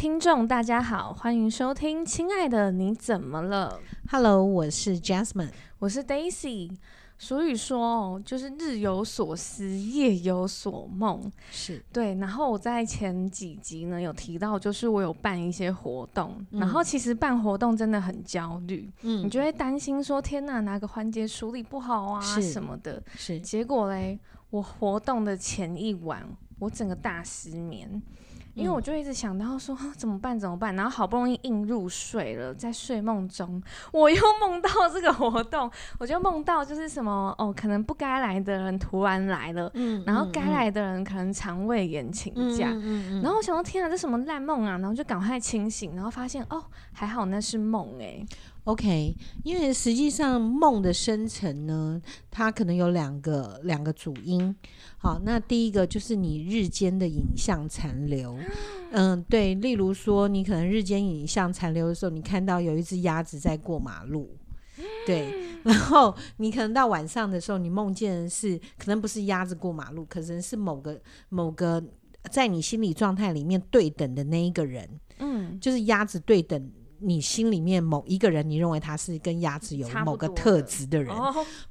听众，大家好，欢迎收听《亲爱的你怎么了》。Hello，我是 Jasmine，我是 Daisy。所以说哦，就是日有所思，夜有所梦，是对。然后我在前几集呢有提到，就是我有办一些活动，嗯、然后其实办活动真的很焦虑，嗯，你就会担心说，天哪，哪个环节处理不好啊什么的，是。结果嘞，我活动的前一晚，我整个大失眠。因为我就一直想到说怎么办怎么办，然后好不容易硬入睡了，在睡梦中我又梦到这个活动，我就梦到就是什么哦，可能不该来的人突然来了，嗯，然后该来的人可能肠胃炎请假，嗯嗯嗯，然后我想说天啊，这什么烂梦啊，然后就赶快清醒，然后发现哦，还好那是梦哎、欸。OK，因为实际上梦的生成呢，它可能有两个两个主因。好，那第一个就是你日间的影像残留。嗯，对，例如说你可能日间影像残留的时候，你看到有一只鸭子在过马路，对，然后你可能到晚上的时候，你梦见的是可能不是鸭子过马路，可能是某个某个在你心理状态里面对等的那一个人，嗯，就是鸭子对等。你心里面某一个人，你认为他是跟鸭子有某个特质的人，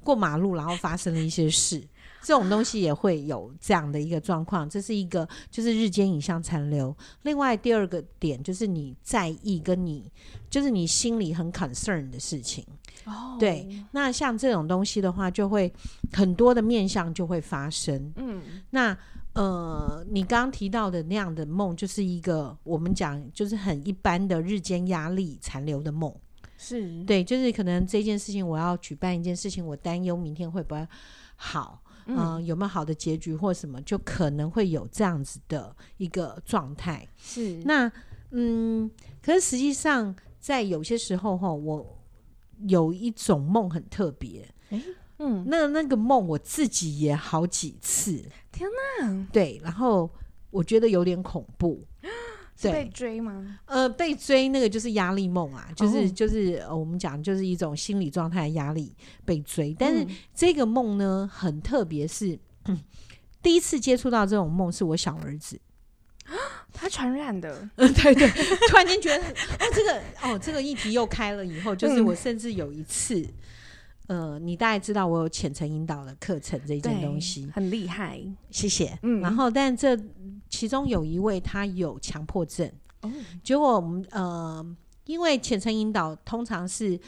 过马路然后发生了一些事，这种东西也会有这样的一个状况。这是一个就是日间影像残留。另外第二个点就是你在意跟你就是你心里很 concern 的事情。哦，对，那像这种东西的话，就会很多的面相就会发生。嗯，那。呃，你刚刚提到的那样的梦，就是一个我们讲就是很一般的日间压力残留的梦，是。对，就是可能这件事情我要举办一件事情，我担忧明天会不会好，嗯、呃，有没有好的结局或什么，就可能会有这样子的一个状态。是，那嗯，可是实际上在有些时候哈，我有一种梦很特别，欸嗯，那那个梦我自己也好几次，天哪！对，然后我觉得有点恐怖，是被追吗？呃，被追那个就是压力梦啊，就是、哦、就是、呃、我们讲就是一种心理状态的压力被追，但是这个梦呢很特别是，是、嗯、第一次接触到这种梦是我小儿子，他传染的，嗯，对对，突然间觉得哦这个哦这个议题又开了以后，就是我甚至有一次。嗯呃，你大概知道我有浅层引导的课程这一件东西，很厉害，谢谢。嗯，然后但这其中有一位他有强迫症，哦，结果我们呃，因为浅层引导通常是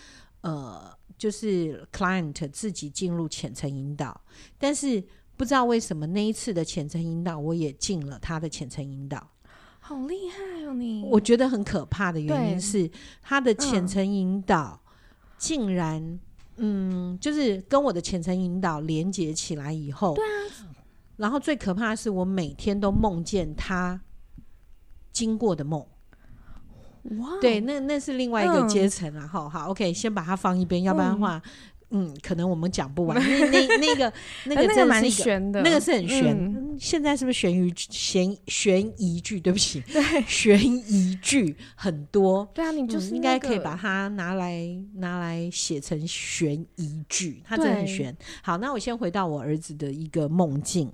呃，就是 client 自己进入浅层引导，但是不知道为什么那一次的浅层引导，我也进了他的浅层引导，好厉害哦你！我觉得很可怕的原因是他的浅层引导竟然。嗯，就是跟我的浅层引导连接起来以后，对啊，然后最可怕的是，我每天都梦见他经过的梦。哇，对，那那是另外一个阶层了。好好，OK，先把它放一边，要不然的话。嗯嗯，可能我们讲不完。那那那个那个真的是悬的，那个是很悬。嗯、现在是不是悬疑悬悬疑剧？对不起，对，悬疑剧很多。对啊，你就是、那个嗯、应该可以把它拿来拿来写成悬疑剧，它真的很悬。好，那我先回到我儿子的一个梦境。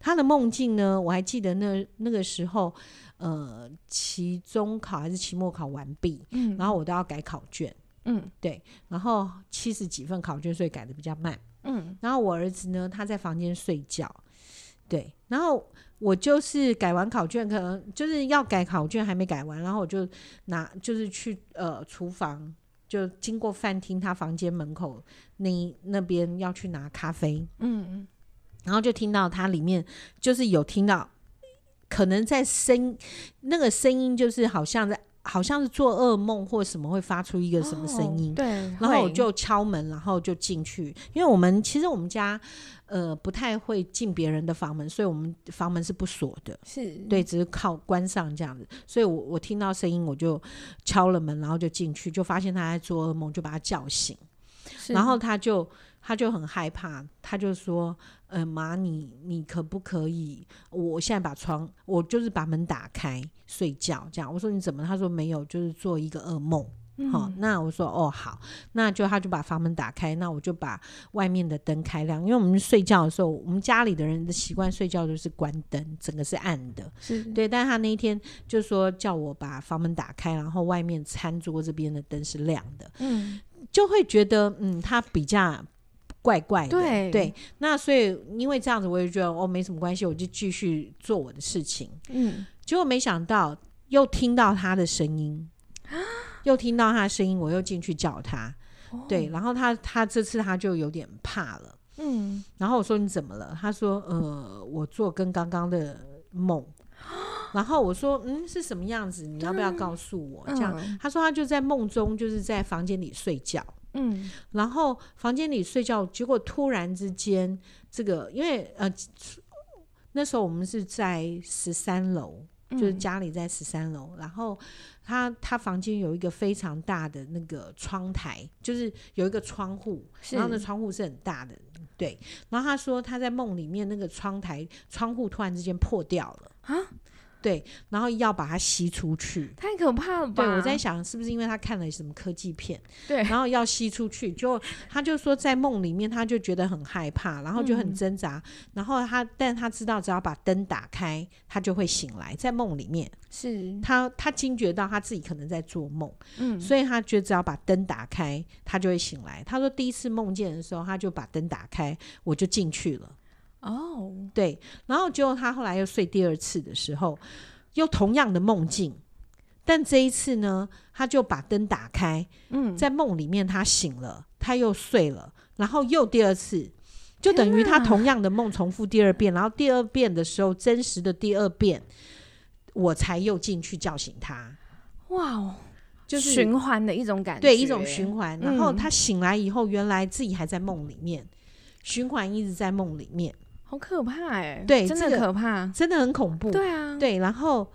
他的梦境呢，我还记得那那个时候，呃，期中考还是期末考完毕，嗯，然后我都要改考卷。嗯，对，然后七十几份考卷，所以改的比较慢。嗯，然后我儿子呢，他在房间睡觉。对，然后我就是改完考卷，可能就是要改考卷还没改完，然后我就拿，就是去呃厨房，就经过饭厅他房间门口那那边要去拿咖啡。嗯嗯，然后就听到他里面就是有听到，可能在声那个声音就是好像在。好像是做噩梦或什么会发出一个什么声音，哦，对，然后我就敲门，然后就进去，因为我们其实我们家呃不太会进别人的房门，所以我们房门是不锁的，是。对，只是靠关上这样子，所以我我听到声音我就敲了门，然后就进去，就发现他在做噩梦，就把他叫醒，然后他就他就很害怕，他就说。呃，妈，你你可不可以？我现在把床，我就是把门打开睡觉，这样。我说你怎么？他说没有，就是做一个噩梦。好、嗯，那我说哦好，那就他就把房门打开，那我就把外面的灯开亮，因为我们睡觉的时候，我们家里的人的习惯睡觉都是关灯，整个是暗的，是对。但是他那一天就说叫我把房门打开，然后外面餐桌这边的灯是亮的，嗯，就会觉得嗯，他比较怪怪的，对对。那所以因为这样子，我就觉得哦没什么关系，我就继续做我的事情，嗯。结果没想到又听到他的声音。又听到他的声音，我又进去叫他，哦、对，然后他他这次他就有点怕了，嗯，然后我说你怎么了？他说呃，我做跟刚刚的梦，然后我说嗯是什么样子？你要不要告诉我？这样、嗯，他说他就在梦中就是在房间里睡觉，嗯，然后房间里睡觉，结果突然之间这个因为呃那时候我们是在十三楼。就是家里在十三楼，然后他他房间有一个非常大的那个窗台，就是有一个窗户，然后那窗户是很大的，对。然后他说他在梦里面那个窗台窗户突然之间破掉了啊。对，然后要把它吸出去，太可怕了吧？对，我在想是不是因为他看了什么科技片，对，然后要吸出去，就他就说在梦里面他就觉得很害怕，然后就很挣扎，嗯、然后他但他知道只要把灯打开，他就会醒来，在梦里面是他他惊觉到他自己可能在做梦，嗯，所以他觉得只要把灯打开，他就会醒来。他说第一次梦见的时候，他就把灯打开，我就进去了。哦，对，然后结果他后来又睡第二次的时候，又同样的梦境，但这一次呢，他就把灯打开，嗯，在梦里面他醒了，他又睡了，然后又第二次，就等于他同样的梦重复第二遍，然后第二遍的时候，真实的第二遍，我才又进去叫醒他，哇哦，就是循环的一种感觉，对，一种循环，然后他醒来以后，原来自己还在梦里面，循环一直在梦里面。好可怕哎、欸！对，真的可怕，这个、真的很恐怖。对啊，对，然后，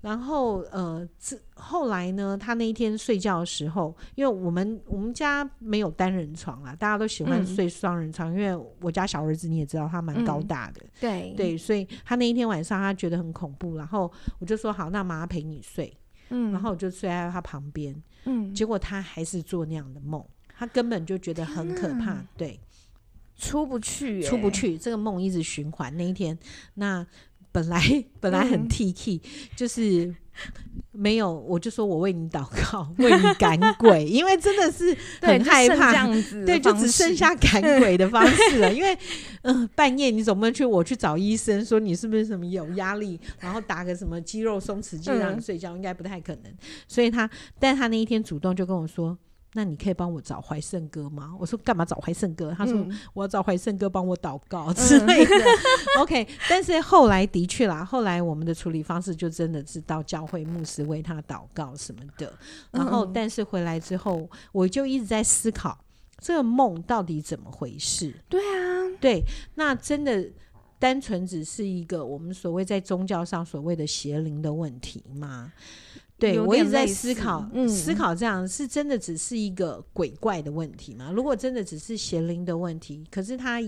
然后，呃，这后来呢，他那一天睡觉的时候，因为我们我们家没有单人床啊，大家都喜欢睡双人床、嗯，因为我家小儿子你也知道，他蛮高大的，嗯、对对，所以他那一天晚上他觉得很恐怖，然后我就说好，那妈妈陪你睡，嗯，然后我就睡在他旁边，嗯，结果他还是做那样的梦，他根本就觉得很可怕，对。出不去、欸，出不去，这个梦一直循环。那一天，那本来 本来很 T K，、嗯、就是没有，我就说我为你祷告，为你赶鬼，因为真的是很害怕，这样子，对，就只剩下赶鬼的方式了。因为嗯、呃，半夜你总不能去我去找医生说你是不是什么有压力，然后打个什么肌肉松弛剂让你睡觉，嗯、应该不太可能。所以他，但他那一天主动就跟我说。那你可以帮我找怀圣哥吗？我说干嘛找怀圣哥？他说、嗯、我要找怀圣哥帮我祷告之类的。嗯、OK，但是后来的确啦，后来我们的处理方式就真的是到教会牧师为他祷告什么的。然后，但是回来之后，我就一直在思考这个梦到底怎么回事。对啊，对，那真的单纯只是一个我们所谓在宗教上所谓的邪灵的问题吗？对，我一直在思考，嗯，思考这样是真的只是一个鬼怪的问题吗？如果真的只是邪灵的问题，可是他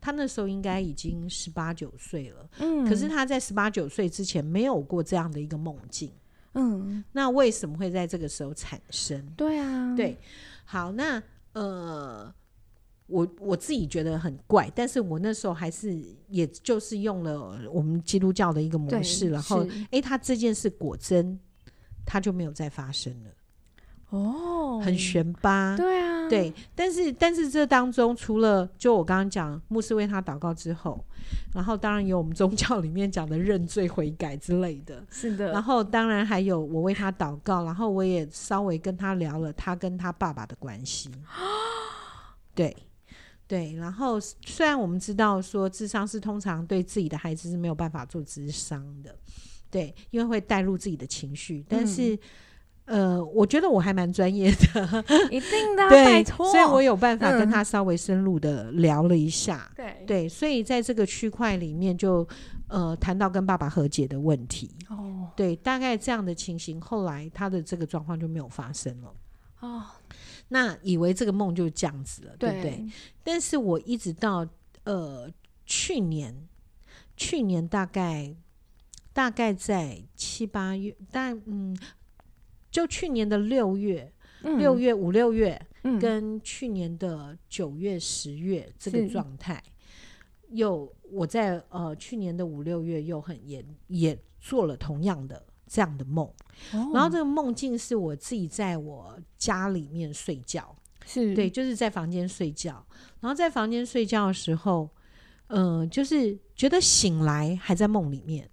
他那时候应该已经十八九岁了，嗯，可是他在十八九岁之前没有过这样的一个梦境，嗯，那为什么会在这个时候产生？对啊，对，好，那呃，我我自己觉得很怪，但是我那时候还是也就是用了我们基督教的一个模式，然后哎，他这件事果真。它就没有再发生了，哦，很玄吧？对啊，对，但是但是这当中除了就我刚刚讲牧师为他祷告之后，然后当然有我们宗教里面讲的认罪悔改之类的，是的，然后当然还有我为他祷告，然后我也稍微跟他聊了他跟他爸爸的关系，对对，然后虽然我们知道说智商是通常对自己的孩子是没有办法做智商的。对，因为会带入自己的情绪，但是，嗯、呃，我觉得我还蛮专业的，一定的，对，拜托，所以我有办法跟他稍微深入的聊了一下，嗯、对，对，所以在这个区块里面就，呃，谈到跟爸爸和解的问题，哦，对，大概这样的情形，后来他的这个状况就没有发生了，哦，那以为这个梦就这样子了，对，对不对？但是我一直到呃去年，去年大概。大概在七八月，但嗯，就去年的六月，六、嗯、月五六月、嗯、跟去年的九月十月这个状态，又我在呃去年的五六月又很也也做了同样的这样的梦，哦、然后这个梦境是我自己在我家里面睡觉，是。对，就是在房间睡觉，然后在房间睡觉的时候，嗯、呃，就是觉得醒来还在梦里面。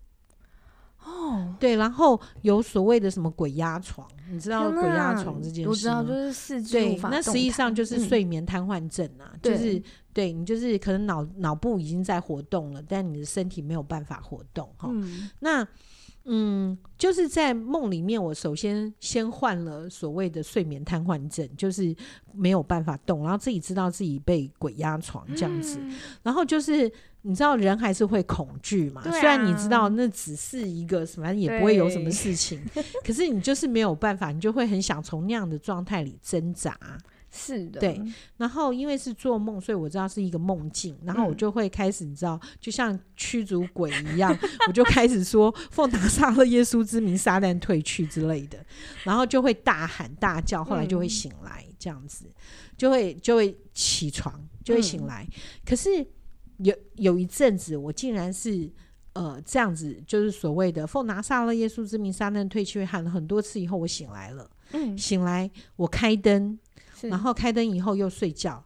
哦，对，然后有所谓的什么鬼压床，你知道鬼压床这件事吗？我知道，就是四。对，那实际上就是睡眠瘫痪症啊，嗯、就是对，对你就是可能脑脑部已经在活动了，但你的身体没有办法活动哈、嗯。那嗯，就是在梦里面，我首先先患了所谓的睡眠瘫痪症，就是没有办法动，然后自己知道自己被鬼压床这样子，嗯、然后就是。你知道人还是会恐惧嘛、啊？虽然你知道那只是一个什么，也不会有什么事情，可是你就是没有办法，你就会很想从那样的状态里挣扎。是的，对。然后因为是做梦，所以我知道是一个梦境，然后我就会开始，你知道，就像驱逐鬼一样，我就开始说奉拿撒勒耶稣之名，撒旦退去之类的，然后就会大喊大叫，后来就会醒来，这样子就会就会起床，就会醒来，可是。有有一阵子，我竟然是呃这样子，就是所谓的奉拿撒勒耶稣之名，撒旦退去，喊了很多次以后，我醒来了。嗯，醒来我开灯，然后开灯以后又睡觉，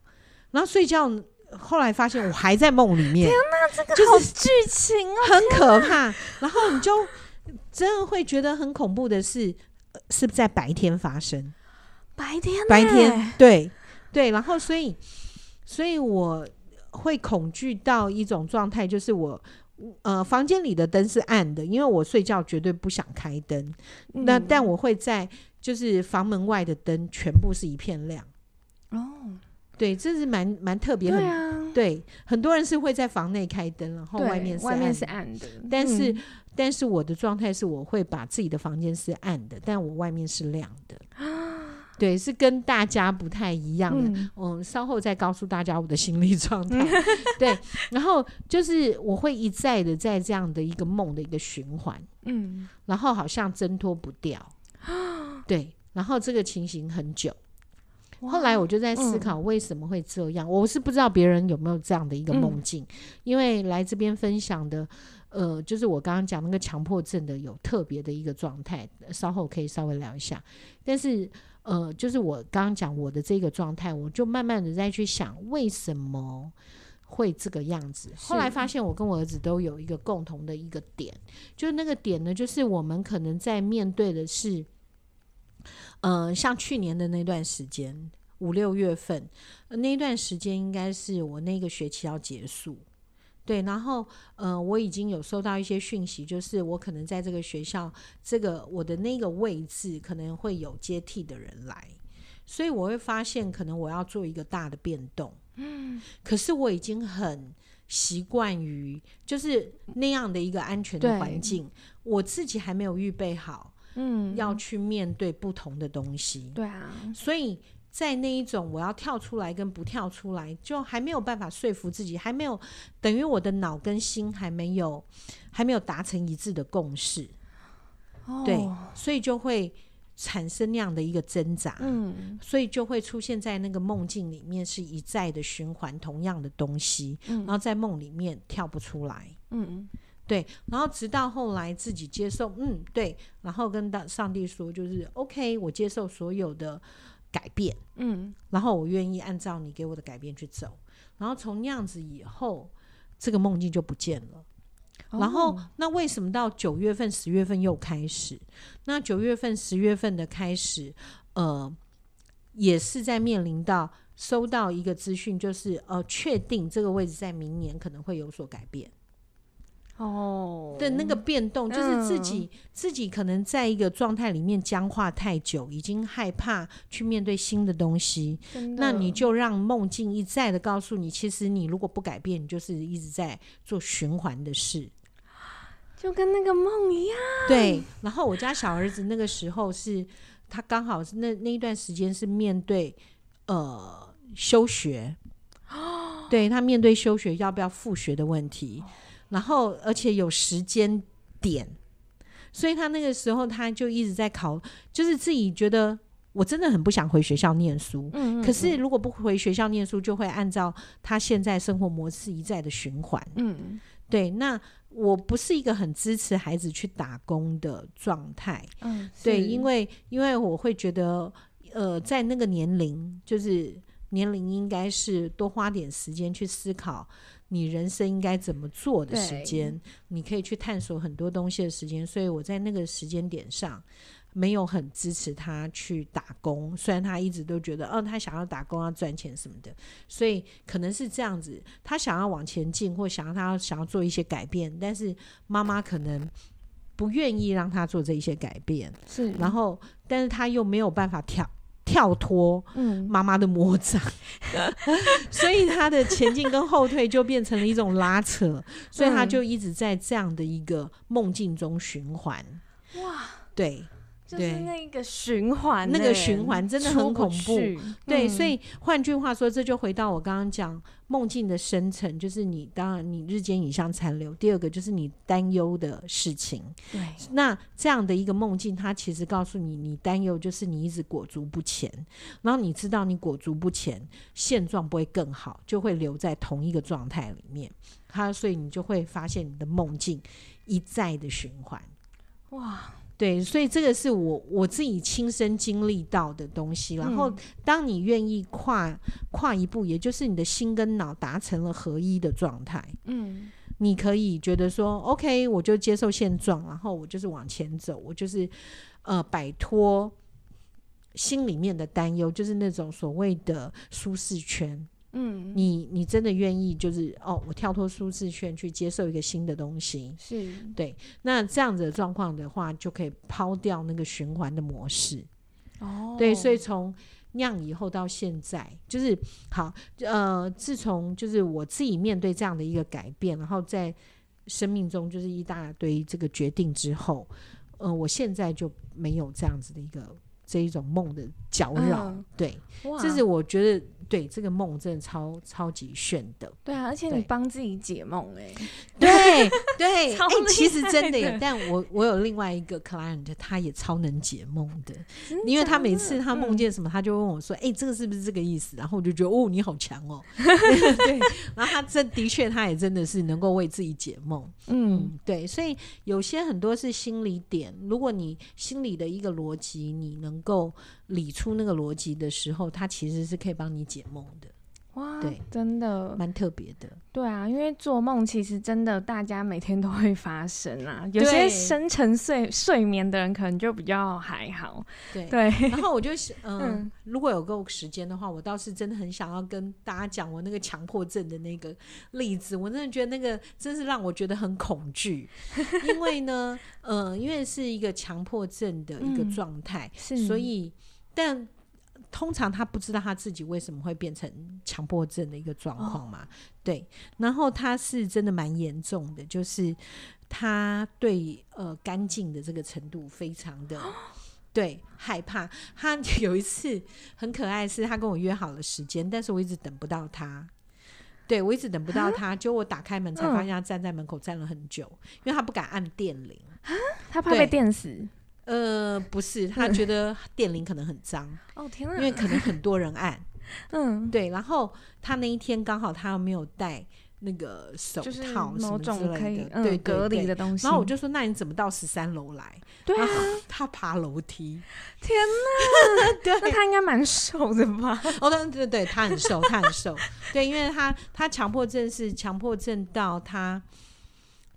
然后睡觉后来发现我还在梦里面。天哪，这个好剧情哦，很可怕。然后你就真的会觉得很恐怖的是，是不是在白天发生？白天，白天，对对。然后所以，所以我。会恐惧到一种状态，就是我，呃，房间里的灯是暗的，因为我睡觉绝对不想开灯。嗯、那但我会在，就是房门外的灯全部是一片亮。哦，对，这是蛮蛮特别。对啊，对，很多人是会在房内开灯，然后外面是暗的，外面是暗的。但是，嗯、但是我的状态是，我会把自己的房间是暗的，但我外面是亮的。对，是跟大家不太一样的。嗯，嗯，稍后再告诉大家我的心理状态。对，然后就是我会一再的在这样的一个梦的一个循环。嗯，然后好像挣脱不掉。对，然后这个情形很久。后来我就在思考为什么会这样。我是不知道别人有没有这样的一个梦境，嗯，因为来这边分享的，呃，就是我刚刚讲那个强迫症的有特别的一个状态。稍后可以稍微聊一下，但是。呃，就是我刚刚讲我的这个状态，我就慢慢的再去想为什么会这个样子。后来发现我跟我儿子都有一个共同的一个点，就是那个点呢，就是我们可能在面对的是，呃，像去年的那段时间，五六月份，那一段时间应该是我那个学期要结束。对，然后，呃，我已经有收到一些讯息，就是我可能在这个学校，这个我的那个位置可能会有接替的人来，所以我会发现，可能我要做一个大的变动。嗯，可是我已经很习惯于就是那样的一个安全的环境，我自己还没有预备好，嗯，要去面对不同的东西。对啊，所以。在那一种我要跳出来跟不跳出来，就还没有办法说服自己，还没有等于我的脑跟心还没有还没有达成一致的共识，哦，对，所以就会产生那样的一个挣扎，嗯，所以就会出现在那个梦境里面是一再的循环同样的东西，嗯，然后在梦里面跳不出来，嗯，对，然后直到后来自己接受，嗯，对，然后跟大上帝说，就是 OK，我接受所有的。改变，嗯，然后我愿意按照你给我的改变去走，然后从那样子以后，这个梦境就不见了。哦、然后，那为什么到九月份、十月份又开始？那九月份、十月份的开始，呃，也是在面临到收到一个资讯，就是呃，确定这个位置在明年可能会有所改变。哦，的那个变动就是自己、嗯、自己可能在一个状态里面僵化太久，已经害怕去面对新的东西。那你就让梦境一再的告诉你，其实你如果不改变，你就是一直在做循环的事，就跟那个梦一样。对。然后我家小儿子那个时候是，他刚好是那那一段时间是面对呃休学，对，他面对休学要不要复学的问题。然后，而且有时间点，所以他那个时候他就一直在考，就是自己觉得我真的很不想回学校念书。嗯嗯嗯，可是如果不回学校念书，就会按照他现在生活模式一再的循环。嗯，对，那我不是一个很支持孩子去打工的状态。嗯，对，因为因为我会觉得，呃，在那个年龄，就是年龄应该是多花点时间去思考你人生应该怎么做的时间，你可以去探索很多东西的时间。所以我在那个时间点上。没有很支持他去打工，虽然他一直都觉得，哦，他想要打工要赚钱什么的，所以可能是这样子，他想要往前进，或想要他想要做一些改变，但是妈妈可能不愿意让他做这一些改变，是，然后，但是他又没有办法跳跳脱妈妈的魔掌，嗯、所以他的前进跟后退就变成了一种拉扯，所以他就一直在这样的一个梦境中循环。哇，对。就是那个循环，那个循环真的很恐怖。对，嗯、所以换句话说，这就回到我刚刚讲梦境的生成，就是你当然你日间影像残留。第二个就是你担忧的事情。对，那这样的一个梦境，它其实告诉你，你担忧就是你一直裹足不前，然后你知道你裹足不前，现状不会更好，就会留在同一个状态里面。它所以你就会发现你的梦境一再的循环。哇。对，所以这个是我我自己亲身经历到的东西。然后，当你愿意跨跨一步，也就是你的心跟脑达成了合一的状态，嗯，你可以觉得说，OK，我就接受现状，然后我就是往前走，我就是呃摆脱心里面的担忧，就是那种所谓的舒适圈。嗯，你你真的愿意就是哦，我跳脱舒适圈去接受一个新的东西，是对。那这样子的状况的话，就可以抛掉那个循环的模式。哦，对，所以从酿以后到现在，就是好呃，自从就是我自己面对这样的一个改变，然后在生命中就是一大堆这个决定之后，呃，我现在就没有这样子的一个这一种梦的搅扰。嗯、对，这是我觉得。对，这个梦真的超超级炫的。对啊，而且你帮自己解梦哎、欸。对 对，哎、欸，其实真的耶。但我我有另外一个 client，他也超能解梦的，的因为他每次他梦见什么，他就问我说：“哎、嗯欸，这个是不是这个意思？”然后我就觉得哦，你好强哦。对，然后他真的确，他也真的是能够为自己解梦。嗯，对，所以有些很多是心理点，如果你心理的一个逻辑，你能够。理出那个逻辑的时候，它其实是可以帮你解梦的。哇，对，真的蛮特别的。对啊，因为做梦其实真的大家每天都会发生啊。有些深沉睡睡眠的人可能就比较还好。对对。然后我就 嗯，嗯如果有够时间的话，我倒是真的很想要跟大家讲我那个强迫症的那个例子。我真的觉得那个真是让我觉得很恐惧，因为呢，嗯，因为是一个强迫症的一个状态，嗯、是所以。但通常他不知道他自己为什么会变成强迫症的一个状况嘛？哦、对，然后他是真的蛮严重的，就是他对呃干净的这个程度非常的、哦、对害怕。他有一次很可爱，是他跟我约好了时间，但是我一直等不到他。对，我一直等不到他，就我打开门才发现他站在门口站了很久，嗯、因为他不敢按电铃，他怕被电死。呃，不是，他觉得电铃可能很脏。哦天哪！因为可能很多人按。嗯，对。然后他那一天刚好他又没有带那个手套什么之类的，对隔离的东西。然后我就说：“那你怎么到十三楼来？”对啊，他爬楼梯。天哪！对，那他应该蛮瘦的吧？哦，对对对，他很瘦，他很瘦。对，因为他他强迫症是强迫症到他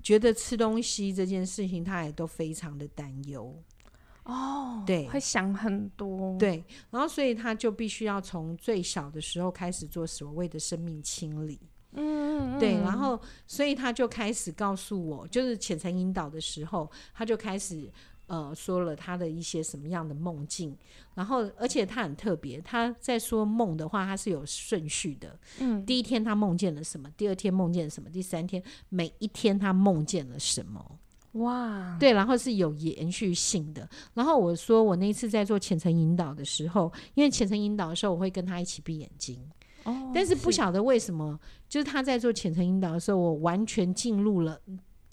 觉得吃东西这件事情，他也都非常的担忧。哦，对，会想很多，对，然后所以他就必须要从最小的时候开始做所谓的生命清理，嗯，对，然后所以他就开始告诉我，就是浅层引导的时候，他就开始呃说了他的一些什么样的梦境，然后而且他很特别，他在说梦的话，他是有顺序的，嗯，第一天他梦见了什么，第二天梦见了什么，第三天每一天他梦见了什么。哇，对，然后是有延续性的。然后我说，我那一次在做浅层引导的时候，因为浅层引导的时候，我会跟他一起闭眼睛。哦，但是不晓得为什么，是就是他在做浅层引导的时候，我完全进入了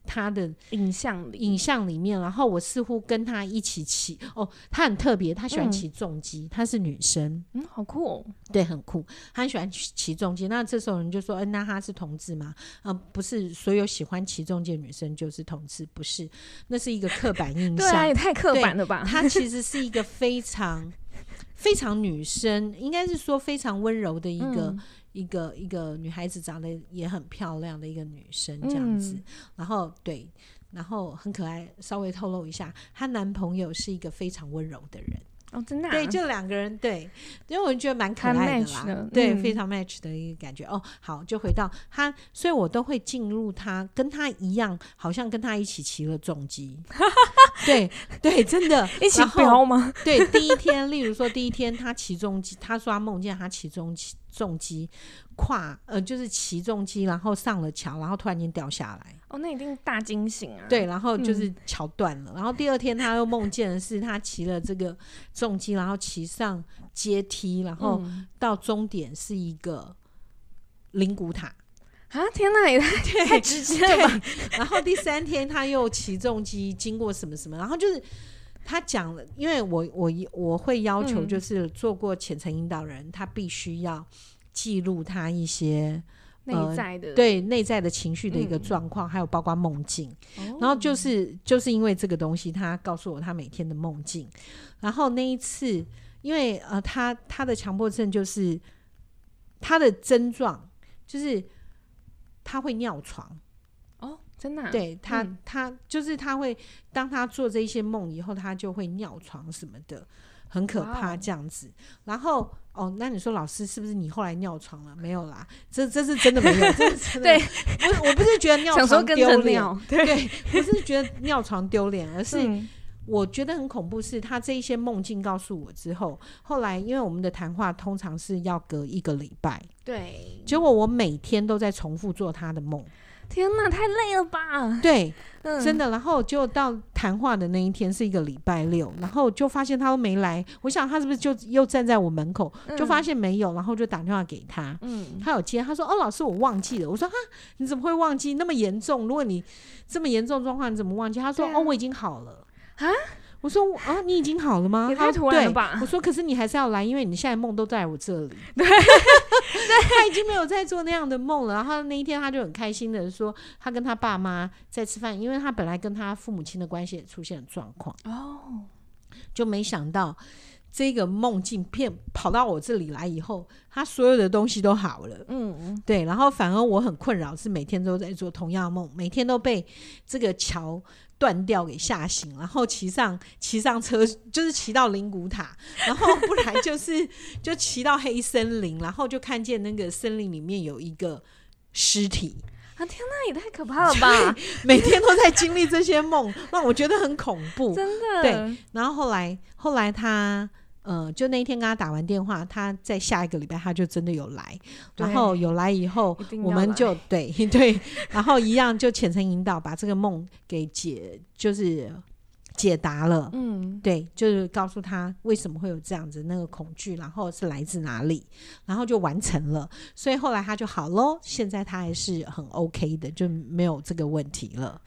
他的影像里，影像里面，然后我似乎跟他一起骑哦，他很特别，他喜欢骑重机，她、嗯、是女生，嗯，好酷哦，对，很酷，他很喜欢骑重机。那这时候人就说，嗯、呃，那他是同志吗？呃，不是，所有喜欢骑重机的女生就是同志，不是，那是一个刻板印象，对啊，也太刻板了吧？他其实是一个非常非常女生，应该是说非常温柔的一个。嗯一个一个女孩子长得也很漂亮的一个女生这样子，嗯、然后对，然后很可爱。稍微透露一下，她男朋友是一个非常温柔的人。哦，真的、啊？对，就两个人，对，因为我觉得蛮可爱的啦，的对，嗯、非常 match 的一个感觉。哦，好，就回到他，所以我都会进入他，跟他一样，好像跟他一起骑了重机。对对，真的一起飙吗？对，第一天，例如说第一天他骑重机，他说他梦见他骑重机，重机跨呃，就是骑重机，然后上了桥，然后突然间掉下来。哦，那一定大惊醒啊！对，然后就是桥断了，嗯、然后第二天他又梦见的是他骑了这个重机，然后骑上阶梯，然后到终点是一个灵骨塔啊！天哪，也太太直接了吧！然后第三天他又骑重机经过什么什么，然后就是他讲了，因为我我我会要求就是做过浅层引导人，嗯、他必须要记录他一些。内在的、呃、对内在的情绪的一个状况，嗯、还有包括梦境，哦、然后就是就是因为这个东西，他告诉我他每天的梦境。然后那一次，因为呃，他他的强迫症就是他的症状就是他会尿床哦，真的、啊？对他、嗯、他就是他会当他做这些梦以后，他就会尿床什么的。很可怕这样子，然后哦，那你说老师是不是你后来尿床了？没有啦，这这是真的没有，这是真的。对，我我不是觉得尿床丢脸，对，不是觉得尿床丢脸，而是我觉得很恐怖。是他这一些梦境告诉我之后，后来因为我们的谈话通常是要隔一个礼拜，对，结果我每天都在重复做他的梦。天哪，太累了吧？对，嗯、真的。然后就到谈话的那一天是一个礼拜六，然后就发现他都没来。我想他是不是就又站在我门口？嗯、就发现没有，然后就打电话给他。嗯，他有接，他说：“哦，老师，我忘记了。”我说：“哈，你怎么会忘记？那么严重？如果你这么严重状况，你怎么忘记？”他说：“啊、哦，我已经好了。”啊？我说啊，你已经好了吗？也太突然了吧！我说，可是你还是要来，因为你现在梦都在我这里。对，他已经没有在做那样的梦了。然后那一天，他就很开心的说，他跟他爸妈在吃饭，因为他本来跟他父母亲的关系也出现了状况。哦，就没想到这个梦境片跑到我这里来以后，他所有的东西都好了。嗯，对。然后反而我很困扰，是每天都在做同样的梦，每天都被这个桥。断掉给吓醒，然后骑上骑上车，就是骑到灵骨塔，然后不然就是 就骑到黑森林，然后就看见那个森林里面有一个尸体。啊天哪，也太可怕了吧！每天都在经历这些梦，让我觉得很恐怖。真的。对，然后后来后来他。呃，就那一天跟他打完电话，他在下一个礼拜他就真的有来，然后有来以后，我们就对 对，然后一样就虔诚引导，把这个梦给解，就是解答了。嗯，对，就是告诉他为什么会有这样子那个恐惧，然后是来自哪里，然后就完成了。所以后来他就好喽，现在他还是很 OK 的，就没有这个问题了。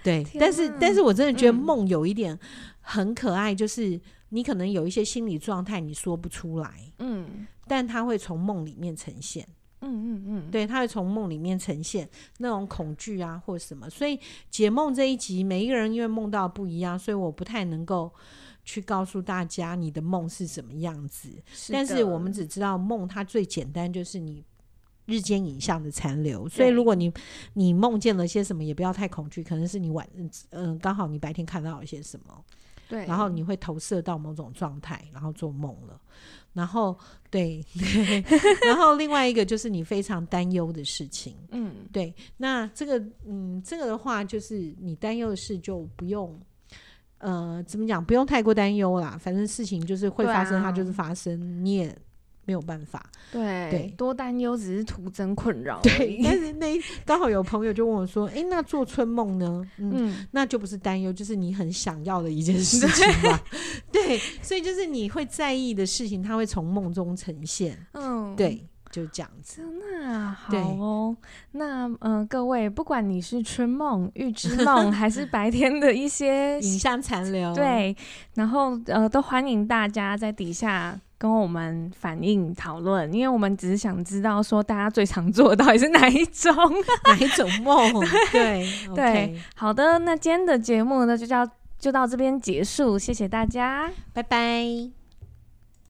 哇对，但是但是我真的觉得梦有一点很可爱，就是。你可能有一些心理状态，你说不出来，嗯，但它会从梦里面呈现，嗯嗯嗯，对，他会从梦里面呈现那种恐惧啊，或什么。所以解梦这一集，每一个人因为梦到不一样，所以我不太能够去告诉大家你的梦是什么样子。是。但是我们只知道梦，它最简单就是你日间影像的残留。所以如果你你梦见了些什么，也不要太恐惧，可能是你晚嗯刚好你白天看到了些什么。对，然后你会投射到某种状态，然后做梦了。然后对，对 然后另外一个就是你非常担忧的事情。嗯，对。那这个，嗯，这个的话就是你担忧的事就不用，呃，怎么讲？不用太过担忧啦。反正事情就是会发生，它就是发生，啊、你也。没有办法，对，对多担忧只是徒增困扰。对，但是那 刚好有朋友就问我说：“哎，那做春梦呢？嗯，嗯那就不是担忧，就是你很想要的一件事情嘛？对，对，所以就是你会在意的事情，它会从梦中呈现。嗯，对，就这样子。那好哦，那嗯、呃，各位，不管你是春梦、预知梦，还是白天的一些影像残留，对，然后呃，都欢迎大家在底下跟我们反映讨论，因为我们只是想知道说大家最常做的到底是哪一种，哪一种梦？对 对，okay，好的，那今天的节目呢，就叫就到这边结束，谢谢大家，拜拜。